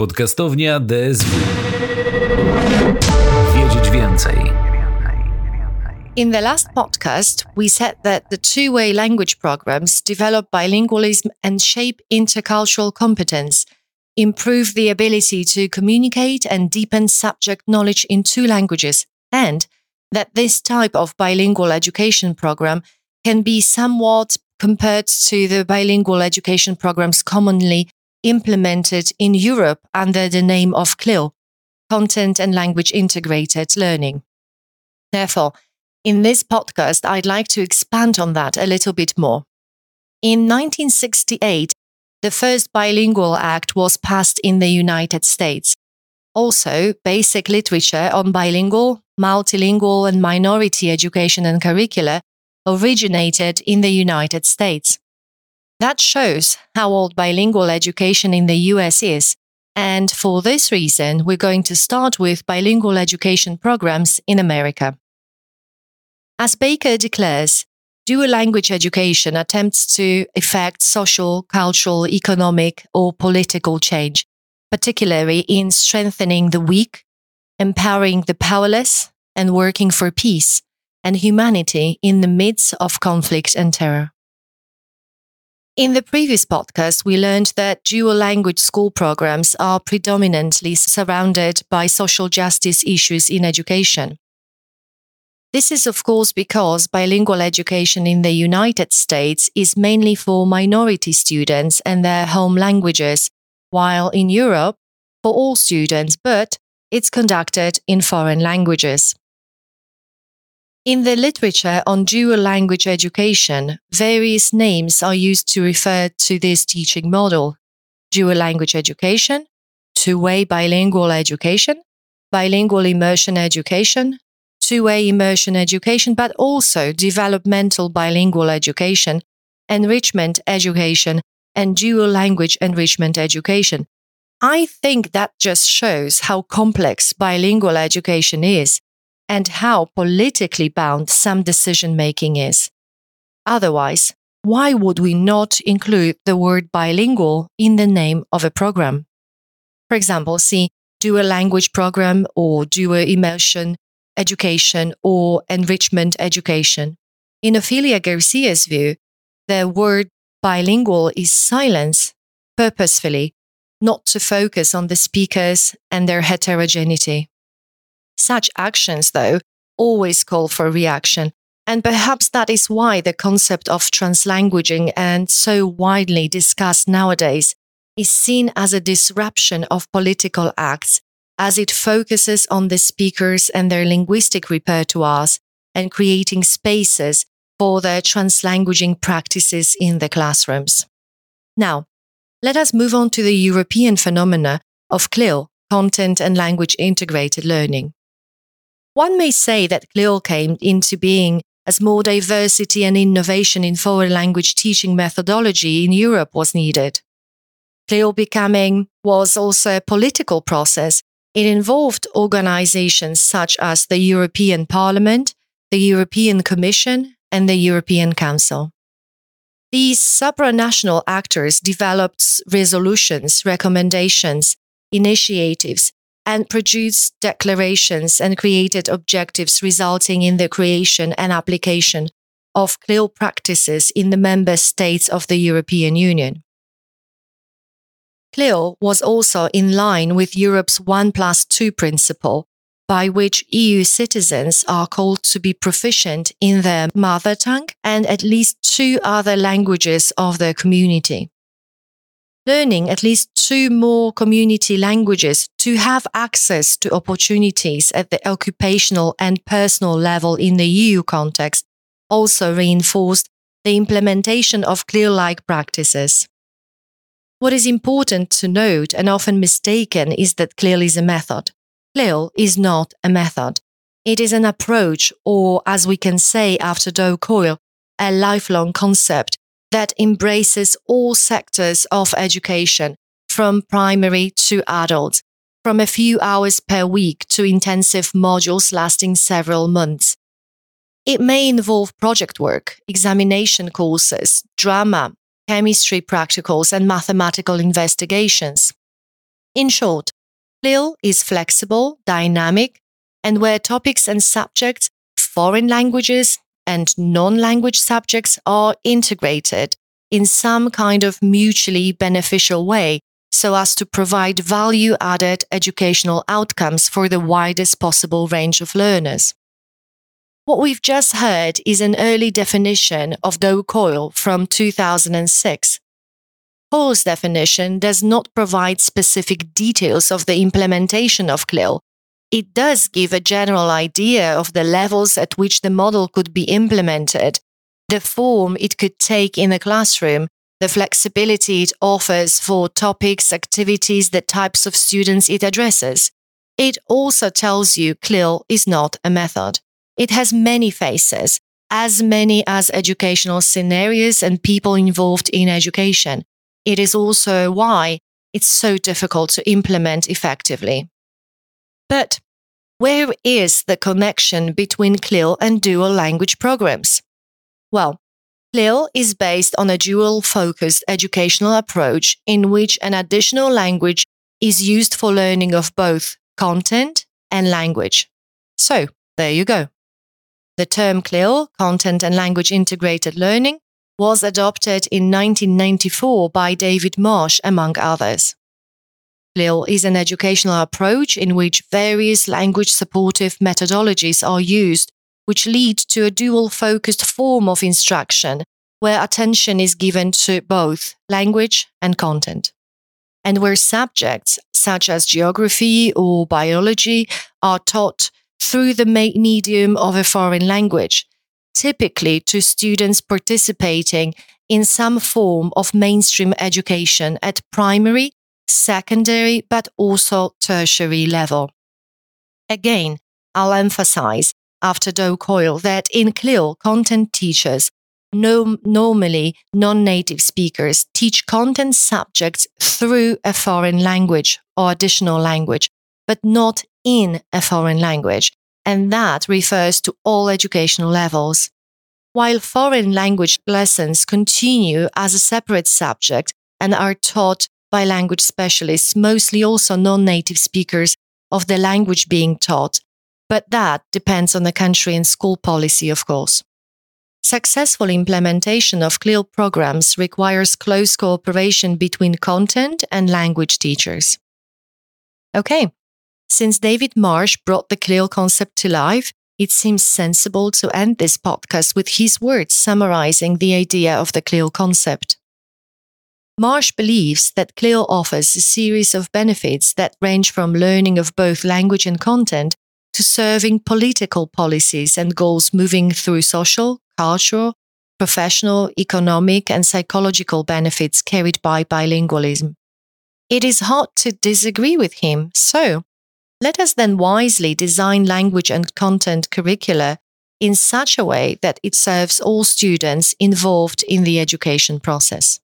Podcastownia DSW. Wiedzieć więcej. In the last podcast, we said that the two way language programs develop bilingualism and shape intercultural competence, improve the ability to communicate and deepen subject knowledge in two languages, and that this type of bilingual education program can be somewhat compared to the bilingual education programs commonly implemented in Europe under the name of CLIL, Content and Language Integrated Learning. Therefore, in this podcast, I'd like to expand on that a little bit more. In 1968, the first bilingual act was passed in the United States. Also, basic literature on bilingual, multilingual, and minority education and curricula originated in the United States. That shows how old bilingual education in the US is. And for this reason, we're going to start with bilingual education programs in America. As Baker declares, dual language education attempts to effect social, cultural, economic, or political change, particularly in strengthening the weak, empowering the powerless, and working for peace and humanity in the midst of conflict and terror. In the previous podcast, we learned that dual language school programs are predominantly surrounded by social justice issues in education. This is, of course, because bilingual education in the United States is mainly for minority students and their home languages, while in Europe, for all students, but it's conducted in foreign languages. In the literature on dual language education, various names are used to refer to this teaching model dual language education, two way bilingual education, bilingual immersion education, two way immersion education, but also developmental bilingual education, enrichment education, and dual language enrichment education. I think that just shows how complex bilingual education is and how politically bound some decision making is. Otherwise, why would we not include the word bilingual in the name of a program? For example, see dual language program or dual immersion education or enrichment education. In Ofelia Garcia's view, the word bilingual is silence purposefully, not to focus on the speakers and their heterogeneity. Such actions, though, always call for reaction. And perhaps that is why the concept of translanguaging and so widely discussed nowadays is seen as a disruption of political acts, as it focuses on the speakers and their linguistic repertoires and creating spaces for their translanguaging practices in the classrooms. Now, let us move on to the European phenomena of CLIL, content and language integrated learning. One may say that CLIL came into being as more diversity and innovation in foreign language teaching methodology in Europe was needed. CLIL becoming was also a political process. It involved organizations such as the European Parliament, the European Commission, and the European Council. These supranational actors developed resolutions, recommendations, initiatives, and produced declarations and created objectives resulting in the creation and application of CLIL practices in the member states of the European Union. CLIL was also in line with Europe's 1 plus 2 principle, by which EU citizens are called to be proficient in their mother tongue and at least two other languages of their community learning at least two more community languages to have access to opportunities at the occupational and personal level in the EU context also reinforced the implementation of CLIL like practices. What is important to note and often mistaken is that CLIL is a method. CLIL is not a method. It is an approach, or as we can say after Do Coyle, a lifelong concept that embraces all sectors of education, from primary to adult, from a few hours per week to intensive modules lasting several months. It may involve project work, examination courses, drama, chemistry practicals, and mathematical investigations. In short, CLIL is flexible, dynamic, and where topics and subjects, foreign languages, and non language subjects are integrated in some kind of mutually beneficial way so as to provide value added educational outcomes for the widest possible range of learners. What we've just heard is an early definition of Do Coyle from 2006. Coyle's definition does not provide specific details of the implementation of CLIL. It does give a general idea of the levels at which the model could be implemented, the form it could take in a classroom, the flexibility it offers for topics, activities, the types of students it addresses. It also tells you CLIL is not a method. It has many faces, as many as educational scenarios and people involved in education. It is also why it's so difficult to implement effectively. But where is the connection between CLIL and dual language programs? Well, CLIL is based on a dual focused educational approach in which an additional language is used for learning of both content and language. So, there you go. The term CLIL, Content and Language Integrated Learning, was adopted in 1994 by David Marsh, among others. CLIL is an educational approach in which various language supportive methodologies are used, which lead to a dual focused form of instruction where attention is given to both language and content. And where subjects such as geography or biology are taught through the medium of a foreign language, typically to students participating in some form of mainstream education at primary, secondary, but also tertiary level. Again, I'll emphasize after Do Coyle that in CLIL, content teachers, no, normally non-native speakers, teach content subjects through a foreign language or additional language, but not in a foreign language, and that refers to all educational levels. While foreign language lessons continue as a separate subject and are taught by language specialists, mostly also non native speakers of the language being taught, but that depends on the country and school policy, of course. Successful implementation of CLIL programs requires close cooperation between content and language teachers. Okay, since David Marsh brought the CLIL concept to life, it seems sensible to end this podcast with his words summarizing the idea of the CLIL concept. Marsh believes that CLIL offers a series of benefits that range from learning of both language and content to serving political policies and goals moving through social, cultural, professional, economic, and psychological benefits carried by bilingualism. It is hard to disagree with him, so let us then wisely design language and content curricula in such a way that it serves all students involved in the education process.